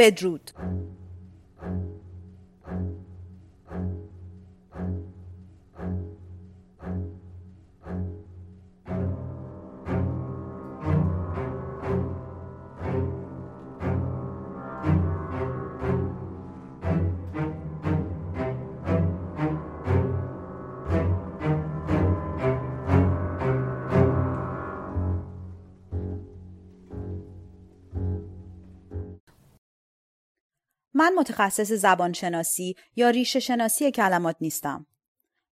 بدرود. من متخصص زبانشناسی یا ریشه شناسی کلمات نیستم.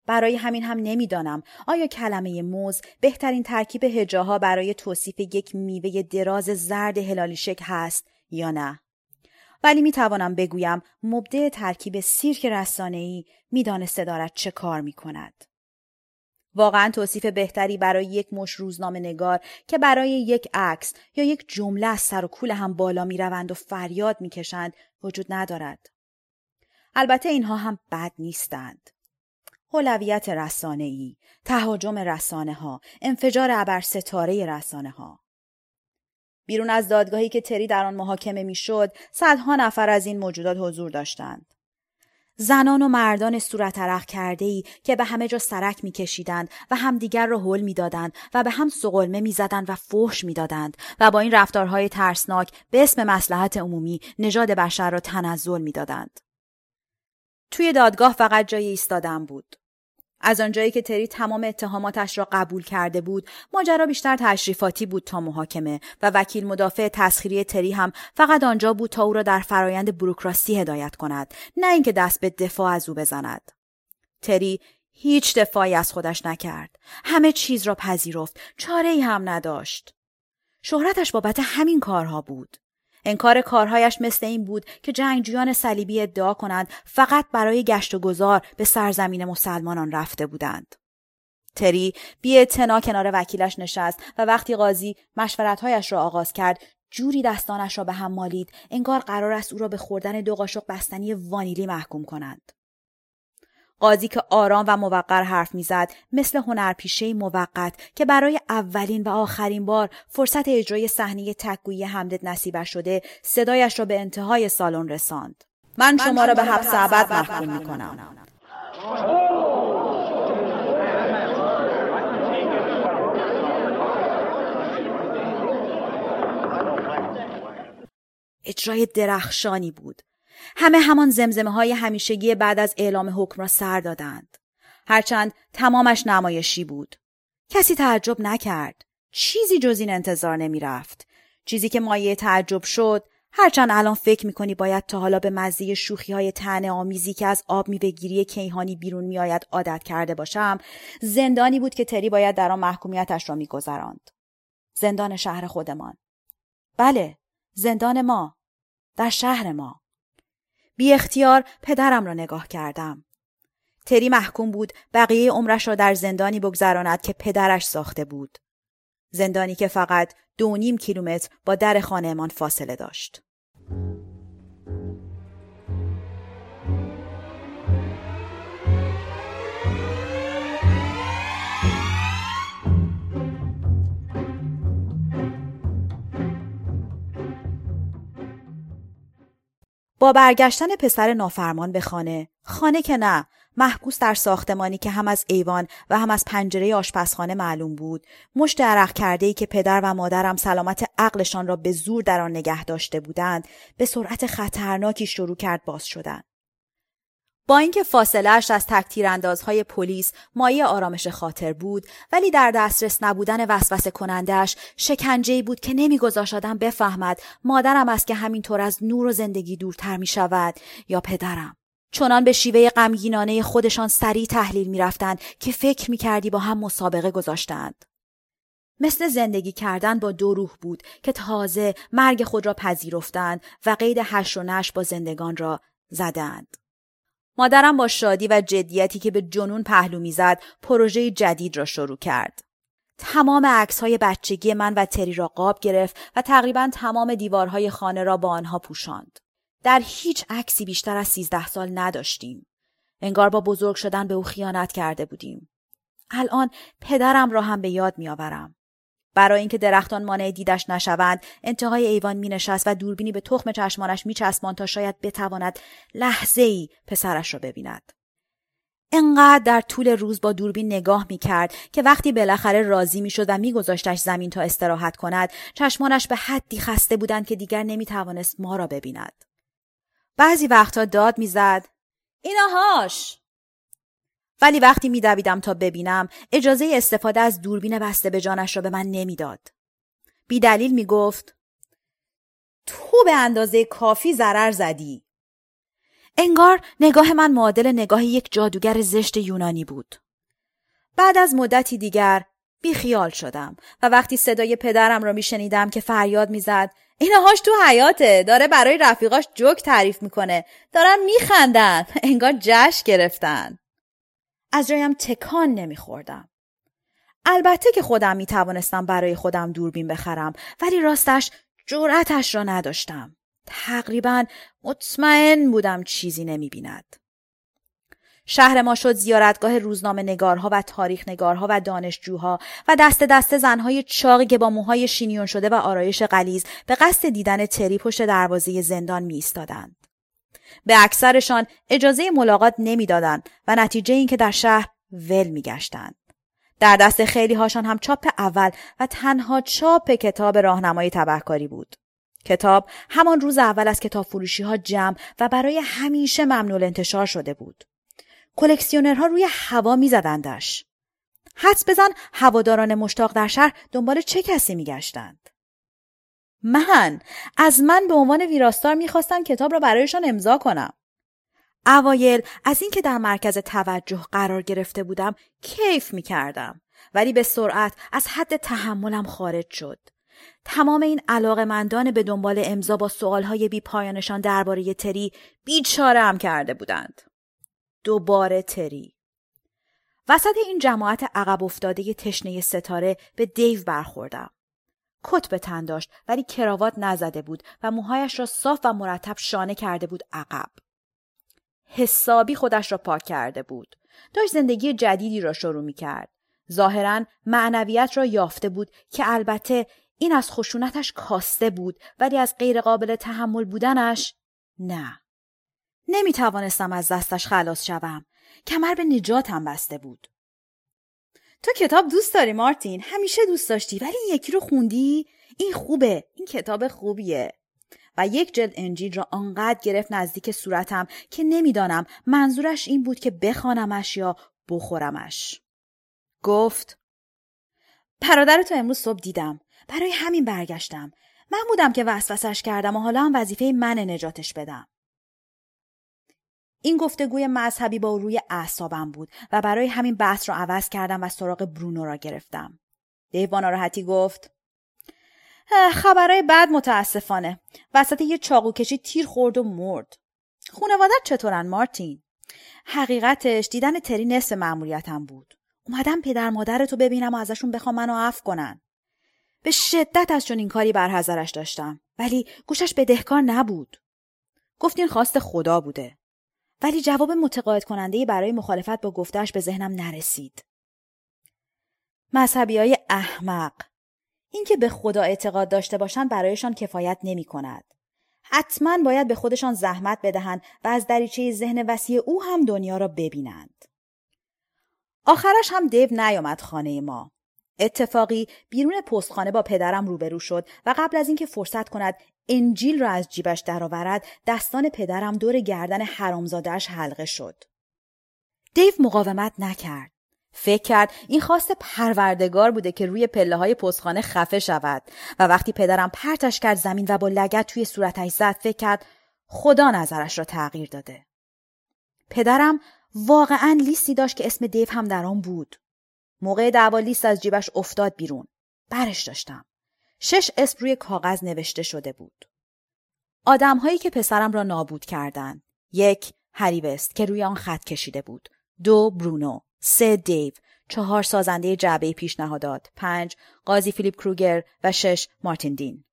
برای همین هم نمی‌دانم آیا کلمه موز بهترین ترکیب هجاها برای توصیف یک میوه دراز زرد هلالی شکل هست یا نه. ولی می توانم بگویم مبدع ترکیب سیرک رسانه‌ای می‌دانسته دارد چه کار می کند. واقعا توصیف بهتری برای یک مش روزنامه نگار که برای یک عکس یا یک جمله از سر و کول هم بالا می روند و فریاد می کشند وجود ندارد. البته اینها هم بد نیستند. هولویت رسانه‌ای، تهاجم رسانه ها، انفجار ابر ستاره رسانه ها. بیرون از دادگاهی که تری در آن محاکمه می‌شد، صدها نفر از این موجودات حضور داشتند. زنان و مردان صورت عرق کرده ای که به همه جا سرک میکشیدند و همدیگر را حل می‌دادند و به هم سقلمه می‌زدند و فحش می‌دادند و با این رفتارهای ترسناک به اسم مسلحت عمومی نژاد بشر را تنزل می‌دادند. توی دادگاه فقط جای ایستادن بود. از آنجایی که تری تمام اتهاماتش را قبول کرده بود ماجرا بیشتر تشریفاتی بود تا محاکمه و وکیل مدافع تسخیری تری هم فقط آنجا بود تا او را در فرایند بروکراسی هدایت کند نه اینکه دست به دفاع از او بزند. تری هیچ دفاعی از خودش نکرد. همه چیز را پذیرفت. چاره ای هم نداشت. شهرتش بابت همین کارها بود. انکار کارهایش مثل این بود که جنگجویان صلیبی ادعا کنند فقط برای گشت و گذار به سرزمین مسلمانان رفته بودند. تری بی کنار وکیلش نشست و وقتی قاضی مشورتهایش را آغاز کرد جوری دستانش را به هم مالید انگار قرار است او را به خوردن دو قاشق بستنی وانیلی محکوم کنند. قاضی که آرام و موقر حرف می‌زد مثل هنرپیشه موقت که برای اولین و آخرین بار فرصت اجرای صحنه تکگویی حمدت نصیبه شده صدایش را به انتهای سالن رساند. من شما را به حبس ابد محکوم می‌کنم. اجرای درخشانی بود. همه همان زمزمه های همیشگی بعد از اعلام حکم را سر دادند. هرچند تمامش نمایشی بود. کسی تعجب نکرد. چیزی جز این انتظار نمی رفت. چیزی که مایه تعجب شد هرچند الان فکر می‌کنی باید تا حالا به مزه شوخی های تنه آمیزی که از آب میوهگیری کیهانی بیرون میآید عادت کرده باشم زندانی بود که تری باید در آن محکومیتش را میگذراند زندان شهر خودمان بله زندان ما در شهر ما بی اختیار پدرم را نگاه کردم. تری محکوم بود بقیه عمرش را در زندانی بگذراند که پدرش ساخته بود. زندانی که فقط دو نیم کیلومتر با در خانهمان فاصله داشت. با برگشتن پسر نافرمان به خانه. خانه که نه محبوس در ساختمانی که هم از ایوان و هم از پنجره آشپزخانه معلوم بود. مشت عرق کرده ای که پدر و مادرم سلامت عقلشان را به زور در آن نگه داشته بودند به سرعت خطرناکی شروع کرد باز شدن. با اینکه فاصلهاش از تکتیراندازهای پلیس مایه آرامش خاطر بود ولی در دسترس نبودن وسوسه کنندهش شکنجه بود که نمیگذاشت آدم بفهمد مادرم است که همینطور از نور و زندگی دورتر می شود یا پدرم چنان به شیوه غمگینانه خودشان سریع تحلیل می‌رفتند که فکر می‌کردی با هم مسابقه گذاشتند مثل زندگی کردن با دو روح بود که تازه مرگ خود را پذیرفتند و قید هش و نش با زندگان را زدند. مادرم با شادی و جدیتی که به جنون پهلو می‌زد پروژه جدید را شروع کرد. تمام عکس های بچگی من و تری را قاب گرفت و تقریبا تمام دیوارهای خانه را با آنها پوشاند. در هیچ عکسی بیشتر از سیزده سال نداشتیم. انگار با بزرگ شدن به او خیانت کرده بودیم. الان پدرم را هم به یاد میآورم. برای اینکه درختان مانع دیدش نشوند انتهای ایوان می نشست و دوربینی به تخم چشمانش می چسبان تا شاید بتواند لحظه ای پسرش را ببیند. انقدر در طول روز با دوربین نگاه می کرد که وقتی بالاخره راضی می شد و می گذاشتش زمین تا استراحت کند چشمانش به حدی خسته بودند که دیگر نمی توانست ما را ببیند. بعضی وقتها داد می‌زد ایناهاش ولی وقتی میدویدم تا ببینم اجازه استفاده از دوربین بسته به جانش را به من نمی‌داد. بی دلیل می گفت تو به اندازه کافی ضرر زدی. انگار نگاه من معادل نگاه یک جادوگر زشت یونانی بود. بعد از مدتی دیگر بی خیال شدم و وقتی صدای پدرم را می شنیدم که فریاد می‌زد اینهاش تو حیاته داره برای رفیقاش جوک تعریف می‌کنه دارن میخندن انگار جشن گرفتن از جایم تکان نمیخوردم. البته که خودم می‌توانستم برای خودم دوربین بخرم ولی راستش جرأتش را نداشتم. تقریبا مطمئن بودم چیزی نمی‌بیند. شهر ما شد زیارتگاه روزنامه نگارها و تاریخ نگارها و دانشجوها و دست دست زنهای چاقی که با موهای شینیون شده و آرایش غلیز به قصد دیدن تری پشت دروازه زندان می ایستادند. به اکثرشان اجازه ملاقات نمی‌دادند و نتیجه این که در شهر ول میگشتند. در دست خیلی هاشان هم چاپ اول و تنها چاپ کتاب راهنمای تبهکاری بود. کتاب همان روز اول از کتاب فروشی ها جمع و برای همیشه ممنوع انتشار شده بود. کلکسیونرها روی هوا میزدندش. حدس بزن هواداران مشتاق در شهر دنبال چه کسی میگشتند. من از من به عنوان ویراستار می‌خواستم کتاب را برایشان امضا کنم. اوایل از اینکه در مرکز توجه قرار گرفته بودم کیف می‌کردم ولی به سرعت از حد تحملم خارج شد. تمام این علاقمندان به دنبال امضا با سوالهای بی پایانشان درباره تری بیچاره هم کرده بودند. دوباره تری وسط این جماعت عقب افتاده تشنه ستاره به دیو برخوردم. کت به تن داشت ولی کراوات نزده بود و موهایش را صاف و مرتب شانه کرده بود عقب. حسابی خودش را پاک کرده بود. داشت زندگی جدیدی را شروع می کرد. ظاهرا معنویت را یافته بود که البته این از خشونتش کاسته بود ولی از غیرقابل تحمل بودنش نه. نمی توانستم از دستش خلاص شوم. کمر به نجاتم بسته بود. تو کتاب دوست داری مارتین؟ همیشه دوست داشتی ولی این یکی رو خوندی؟ این خوبه. این کتاب خوبیه. و یک جلد انجیل را آنقدر گرفت نزدیک صورتم که نمی‌دانم منظورش این بود که بخوانمش یا بخورمش. گفت برادر تو امروز صبح دیدم. برای همین برگشتم. من بودم که وسوسش کردم و حالا هم وظیفه من نجاتش بدم. این گفتگوی مذهبی با روی اعصابم بود و برای همین بحث را عوض کردم و سراغ برونو را گرفتم. دیو با ناراحتی گفت خبرهای بد متاسفانه. وسط یه چاقو کشی تیر خورد و مرد. خونوادت چطورن مارتین؟ حقیقتش دیدن تری نصف مأموریتم بود. اومدم پدر مادرتو ببینم و ازشون بخوام منو عفو کنن. به شدت از چون این کاری برحضرش داشتم ولی گوشش بدهکار نبود. گفت این خواست خدا بوده. ولی جواب متقاعد کننده برای مخالفت با گفتش به ذهنم نرسید. مذهبی های احمق اینکه به خدا اعتقاد داشته باشند برایشان کفایت نمی کند. حتما باید به خودشان زحمت بدهند و از دریچه ذهن وسیع او هم دنیا را ببینند. آخرش هم دیو نیامد خانه ما. اتفاقی بیرون پستخانه با پدرم روبرو شد و قبل از اینکه فرصت کند انجیل را از جیبش درآورد دستان پدرم دور گردن حرامزادهش حلقه شد. دیو مقاومت نکرد. فکر کرد این خواست پروردگار بوده که روی پله های پستخانه خفه شود و وقتی پدرم پرتش کرد زمین و با لگت توی صورتش زد فکر کرد خدا نظرش را تغییر داده. پدرم واقعا لیستی داشت که اسم دیو هم در آن بود. موقع دعوا لیست از جیبش افتاد بیرون. برش داشتم. شش اسم روی کاغذ نوشته شده بود. آدمهایی که پسرم را نابود کردند. یک هریوست که روی آن خط کشیده بود. دو برونو. سه دیو. چهار سازنده جعبه پیشنهادات. پنج قاضی فیلیپ کروگر و شش مارتین دین.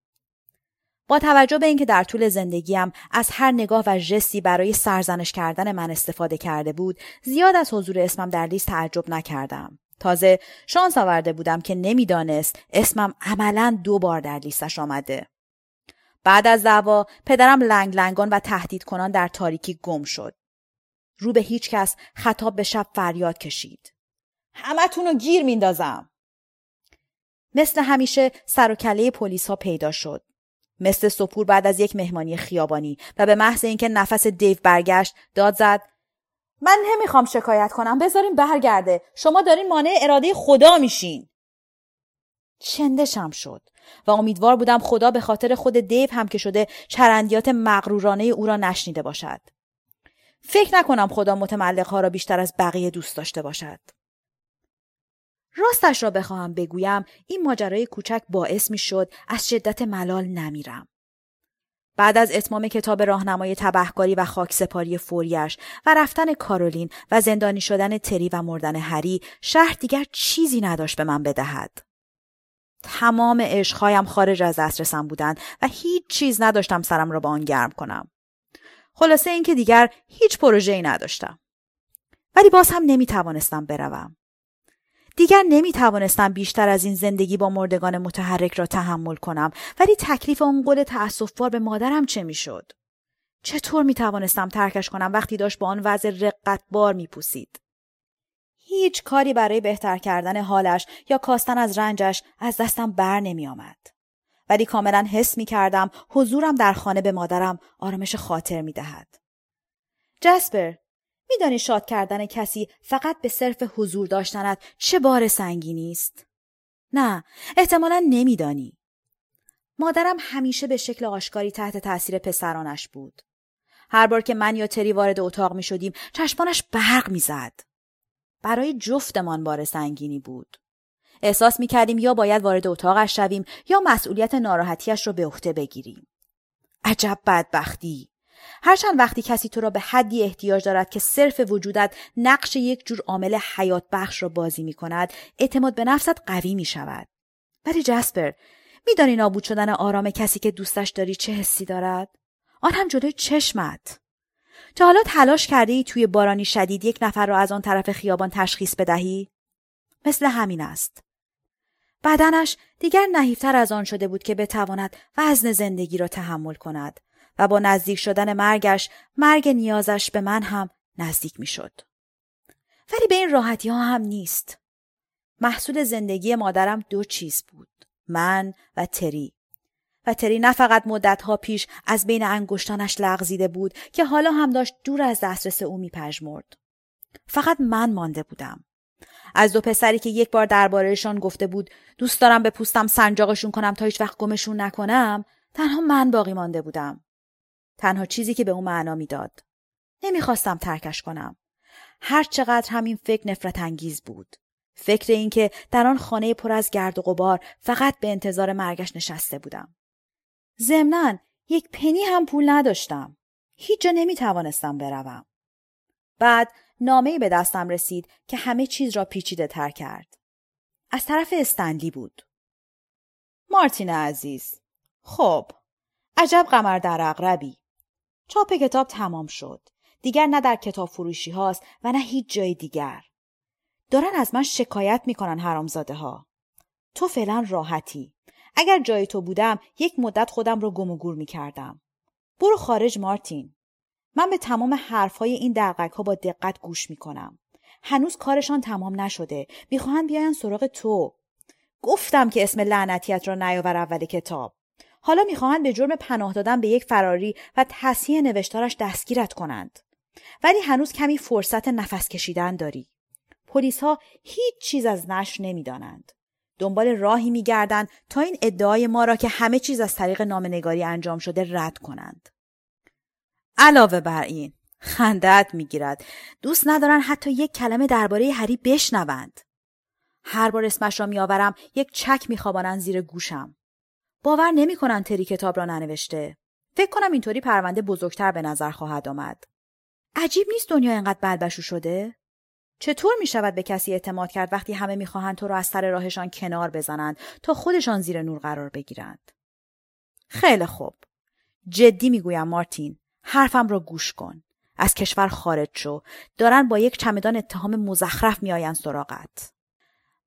با توجه به اینکه در طول زندگیم از هر نگاه و ژستی برای سرزنش کردن من استفاده کرده بود زیاد از حضور اسمم در لیست تعجب نکردم. تازه شانس آورده بودم که نمی‌دانست اسمم عملا دو بار در لیستش آمده. بعد از دعوا پدرم لنگ لنگان و تهدید کنان در تاریکی گم شد. رو به هیچ کس خطاب به شب فریاد کشید. همتون رو گیر میندازم. مثل همیشه سر و کله پلیس ها پیدا شد. مثل سپور بعد از یک مهمانی خیابانی و به محض اینکه نفس دیو برگشت داد زد من نمی‌خوام شکایت کنم. بذارین برگرده. شما دارین مانع اراده خدا میشین. چندشم شد و امیدوار بودم خدا به خاطر خود دیو هم که شده چرندیات مغرورانه او را نشنیده باشد. فکر نکنم خدا متملق ها را بیشتر از بقیه دوست داشته باشد. راستش را بخواهم بگویم این ماجرای کوچک باعث می شد از شدت ملال نمیرم. بعد از اتمام کتاب راهنمای تبهکاری و خاکسپاری فوریش و رفتن کارولین و زندانی شدن تری و مردن هری شهر دیگر چیزی نداشت به من بدهد. تمام عشقهایم خارج از دسترسم بودند و هیچ چیز نداشتم سرم را با آن گرم کنم. خلاصه اینکه دیگر هیچ ای نداشتم. ولی باز هم نمی توانستم بروم. دیگر نمی توانستم بیشتر از این زندگی با مردگان متحرک را تحمل کنم ولی تکلیف اون قول تأصفبار به مادرم چه می‌شد؟ چطور می توانستم ترکش کنم وقتی داشت با آن وضع رقت بار می پوسید؟ هیچ کاری برای بهتر کردن حالش یا کاستن از رنجش از دستم بر نمی آمد. ولی کاملا حس می کردم حضورم در خانه به مادرم آرامش خاطر می دهد. جسپر میدانی شاد کردن کسی فقط به صرف حضور داشتنت چه بار سنگینی است؟ نه، احتمالا نمیدانی. مادرم همیشه به شکل آشکاری تحت تاثیر پسرانش بود. هر بار که من یا تری وارد اتاق می شدیم چشمانش برق می زد. برای جفتمان بار سنگینی بود. احساس می کردیم یا باید وارد اتاقش شویم یا مسئولیت ناراحتیش را به عهده بگیریم. عجب بدبختی. هرچند وقتی کسی تو را به حدی احتیاج دارد که صرف وجودت نقش یک جور عامل حیات بخش را بازی می کند اعتماد به نفست قوی می شود. ولی جسپر میدانی نابود شدن آرام کسی که دوستش داری چه حسی دارد؟ آن هم جلوی چشمت. تا حالا تلاش کرده ای توی بارانی شدید یک نفر را از آن طرف خیابان تشخیص بدهی؟ مثل همین است. بدنش دیگر نحیفتر از آن شده بود که بتواند وزن زندگی را تحمل کند و با نزدیک شدن مرگش مرگ نیازش به من هم نزدیک می شد. ولی به این راحتی ها هم نیست. محصول زندگی مادرم دو چیز بود. من و تری. و تری نه فقط مدتها پیش از بین انگشتانش لغزیده بود که حالا هم داشت دور از دسترس او میپژمرد. فقط من مانده بودم. از دو پسری که یک بار دربارهشان گفته بود دوست دارم به پوستم سنجاقشون کنم تا هیچ وقت گمشون نکنم تنها من باقی مانده بودم. تنها چیزی که به او معنا می‌داد. نمی‌خواستم ترکش کنم. هر چقدر همین فکر نفرت انگیز بود. فکر اینکه در آن خانه پر از گرد و غبار فقط به انتظار مرگش نشسته بودم. ضمنا یک پنی هم پول نداشتم. هیچ جا نمی توانستم بروم. بعد نامه به دستم رسید که همه چیز را پیچیده تر کرد. از طرف استنلی بود. مارتین عزیز. خب. عجب قمر در اقربی. چاپ کتاب تمام شد. دیگر نه در کتاب فروشی هاست و نه هیچ جای دیگر. دارن از من شکایت می‌کنن حرامزاده ها. تو فعلا راحتی. اگر جای تو بودم یک مدت خودم رو گم و گور می‌کردم. برو خارج مارتین. من به تمام حرفهای این دقیق ها با دقت گوش می‌کنم. هنوز کارشان تمام نشده. می‌خواهند بیاین سراغ تو. گفتم که اسم لعنتیت را نیاور اول کتاب. حالا می‌خواهند به جرم پناه دادن به یک فراری و تصحیح نوشتارش دستگیرت کنند. ولی هنوز کمی فرصت نفس کشیدن داری. پلیس ها هیچ چیز از نشر نمی‌دانند. دنبال راهی میگردند تا این ادعای ما را که همه چیز از طریق نامنگاری انجام شده رد کنند. علاوه بر این خندت می‌گیرد دوست ندارن حتی یک کلمه درباره هری بشنوند هر بار اسمش را میآورم یک چک میخوابانند زیر گوشم باور نمی‌کنن تری کتاب را ننوشته. فکر کنم اینطوری پرونده بزرگتر به نظر خواهد آمد. عجیب نیست دنیا اینقدر بلبشو شده؟ چطور می شود به کسی اعتماد کرد وقتی همه می‌خواهند تو را از سر راهشان کنار بزنند تا خودشان زیر نور قرار بگیرند؟ خیلی خوب. جدی می‌گویم مارتین حرفم را گوش کن. از کشور خارج شو. دارن با یک چمدان اتهام مزخرف میآیند سراغت.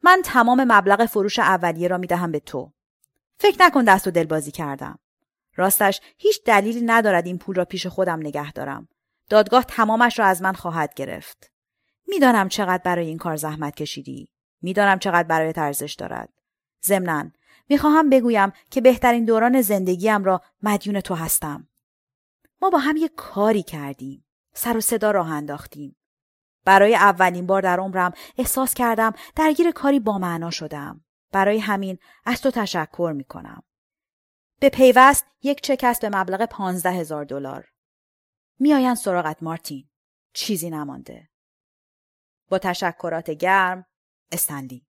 من تمام مبلغ فروش اولیه را می‌دهم به تو. فکر نکن دست و دلبازی کردم. راستش هیچ دلیلی ندارد این پول را پیش خودم نگه دارم. دادگاه تمامش را از من خواهد گرفت. می‌دانم چقدر برای این کار زحمت کشیدی. می‌دانم چقدر برای ارزش دارد. ضمنا می‌خواهم بگویم که بهترین دوران زندگیم را مدیون تو هستم. ما با هم یک کاری کردیم. سر و صدا راه انداختیم. برای اولین بار در عمرم احساس کردم درگیر کاری با معنا شدم. برای همین از تو تشکر می کنم. به پیوست یک چک است به مبلغ پانزده هزار دلار. میآیند سراغت مارتین. چیزی نمانده. با تشکرات گرم استنلی.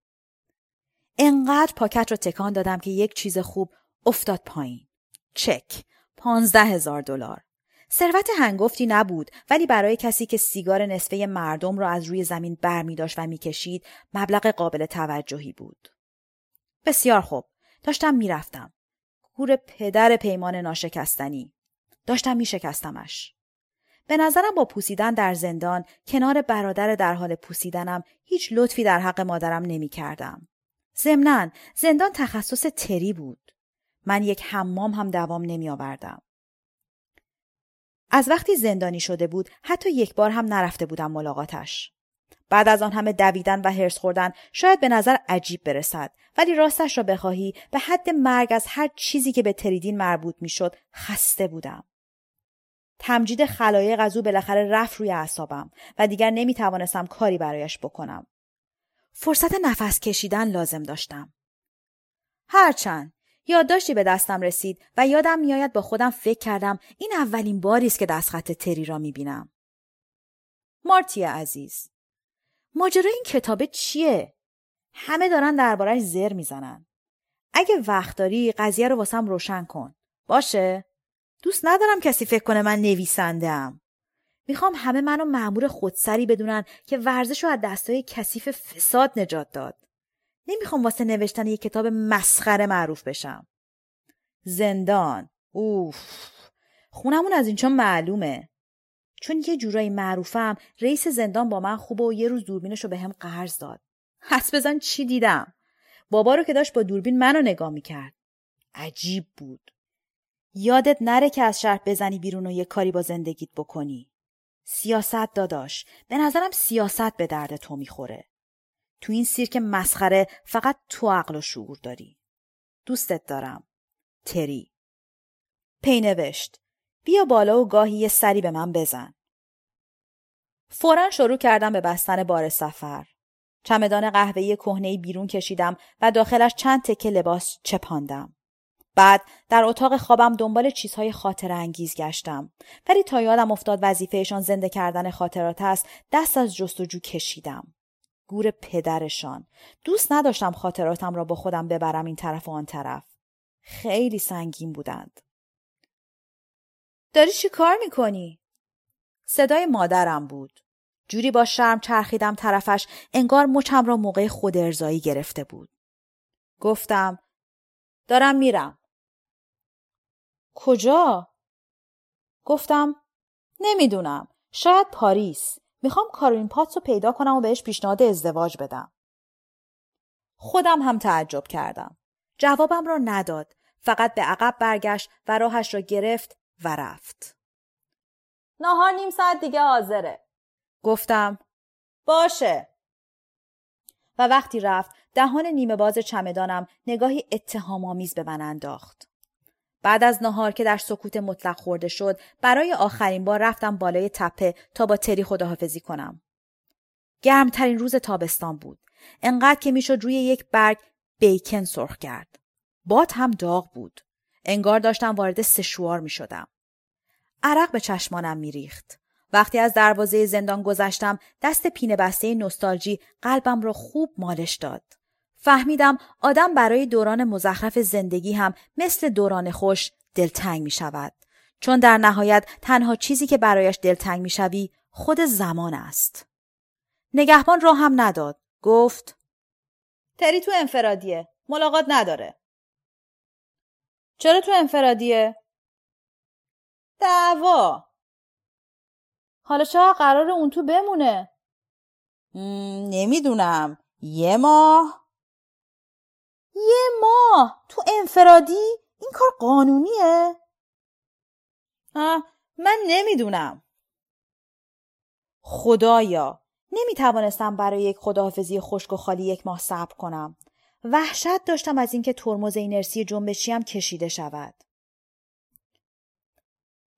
انقدر پاکت را تکان دادم که یک چیز خوب افتاد پایین. چک. پانزده هزار دلار. ثروت هنگفتی نبود ولی برای کسی که سیگار نصفه مردم را از روی زمین بر می داشت و می‌کشید مبلغ قابل توجهی بود. بسیار خوب. داشتم می‌رفتم. گور پدر پیمان ناشکستنی. داشتم میشکستمش. به نظرم با پوسیدن در زندان کنار برادر در حال پوسیدنم هیچ لطفی در حق مادرم نمی کردم. ضمنا زندان تخصص تری بود. من یک حمام هم دوام نمی آوردم. از وقتی زندانی شده بود حتی یک بار هم نرفته بودم ملاقاتش. بعد از آن همه دویدن و هرس خوردن شاید به نظر عجیب برسد. ولی راستش را بخواهی به حد مرگ از هر چیزی که به تریدین مربوط می‌شد خسته بودم. تمجید خلایق از او بالاخره رفت روی اعصابم و دیگر نمی توانستم کاری برایش بکنم. فرصت نفس کشیدن لازم داشتم. هرچند یادداشتی به دستم رسید و یادم میآید با خودم فکر کردم این اولین باری است که دستخط تری را می‌بینم. مارتی عزیز ماجرای این کتابه چیه؟ همه دارن دربارهش زر می‌زنن. اگه وقت داری قضیه رو واسم روشن کن. باشه؟ دوست ندارم کسی فکر کنه من نویسندم می‌خوام همه منو معمور خودسری بدونن که ورزش رو از دستای کثیف فساد نجات داد. نمی‌خوام واسه نوشتن یک کتاب مسخره معروف بشم. زندان. اوف. خونمون از اینجا معلومه. چون یه جورایی معروفم رئیس زندان با من خوبه و یه روز دوربینش رو به هم قرض داد. حس بزن چی دیدم؟ بابا رو که داشت با دوربین منو نگاه می‌کرد. عجیب بود. یادت نره که از شهر بزنی بیرون و یه کاری با زندگیت بکنی. سیاست داداش به نظرم سیاست به درد تو می‌خوره. تو این سیرک مسخره فقط تو عقل و شعور داری. دوستت دارم. تری. پی نوشت. بیا بالا و گاهی یه سری به من بزن. فورا شروع کردم به بستن بار سفر. چمدان قهوه‌ای کهنه‌ای بیرون کشیدم و داخلش چند تکه لباس چپاندم. بعد در اتاق خوابم دنبال چیزهای خاطر انگیز گشتم. ولی تا یادم افتاد وظیفهشان زنده کردن خاطرات است دست از جستجو کشیدم. گور پدرشان. دوست نداشتم خاطراتم را با خودم ببرم این طرف و آن طرف. خیلی سنگین بودند. داری چی کار می‌کنی؟ صدای مادرم بود. جوری با شرم چرخیدم طرفش انگار مچم را موقع خود ارزایی گرفته بود. گفتم دارم میرم. کجا؟ گفتم نمی‌دونم. شاید پاریس. می‌خوام کارولین پاتس رو پیدا کنم و بهش پیشنهاد ازدواج بدم. خودم هم تعجب کردم. جوابم را نداد. فقط به عقب برگشت و راهش را گرفت و رفت. ناهار نیم ساعت دیگه حاضره. گفتم باشه. و وقتی رفت دهان نیمه باز چمدانم نگاهی اتهام آمیز به من انداخت. بعد از نهار که در سکوت مطلق خورده شد برای آخرین بار رفتم بالای تپه تا با تری خداحافظی کنم. گرمترین روز تابستان بود. انقدر که می‌شد روی یک برگ بیکن سرخ کرد. باد هم داغ بود. انگار داشتم وارد سشوار می شدم. عرق به چشمانم می ریخت. وقتی از دروازه زندان گذشتم دست پینه بسته نوستالژی قلبم را خوب مالش داد. فهمیدم آدم برای دوران مزخرف زندگی هم مثل دوران خوش دلتنگ می شود. چون در نهایت تنها چیزی که برایش دلتنگ می شوی خود زمان است. نگهبان را هم نداد. گفت تری تو انفرادیه. ملاقات نداره. چرا تو انفرادیه؟ دعوا حالا چرا قرار اون تو بمونه؟ نمی‌دونم یه ماه یه ماه تو انفرادی این کار قانونیه؟ آه من نمی‌دونم خدایا نمی توانستم برای یک خداحافظی خشک و خالی یک ماه صبر کنم. وحشت داشتم از اینکه ترمز اینرسی جنبشی هم کشیده شود.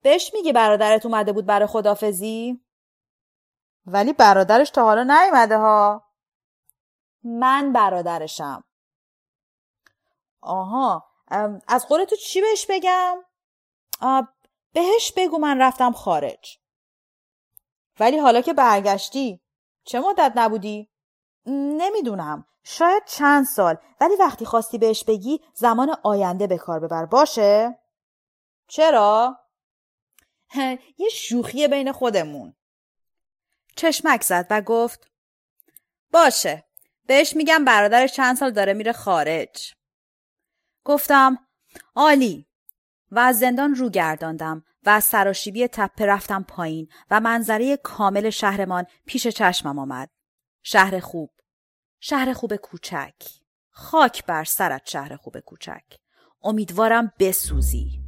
بهش میگه برادرت اومده بود برای خدافزی؟ ولی برادرش تا حالا نیومده ها. من برادرشم. آها از قول تو چی بهش بگم؟ بهش بگو من رفتم خارج. ولی حالا که برگشتی چه مدت نبودی؟ نمی‌دونم. شاید چند سال. ولی وقتی خواستی بهش بگی زمان آینده به کار ببر. باشه؟ چرا؟ یه شوخی بین خودمون. چشمک زد و گفت باشه. بهش میگم برادرش چند سال داره میره خارج. گفتم عالی. و از زندان رو گرداندم و از سراشیبی تپه رفتم پایین و منظره کامل شهرمان پیش چشمم آمد. شهر خوب. شهر خوب کوچک. خاک بر سرت شهر خوب کوچک. امیدوارم بسوزی.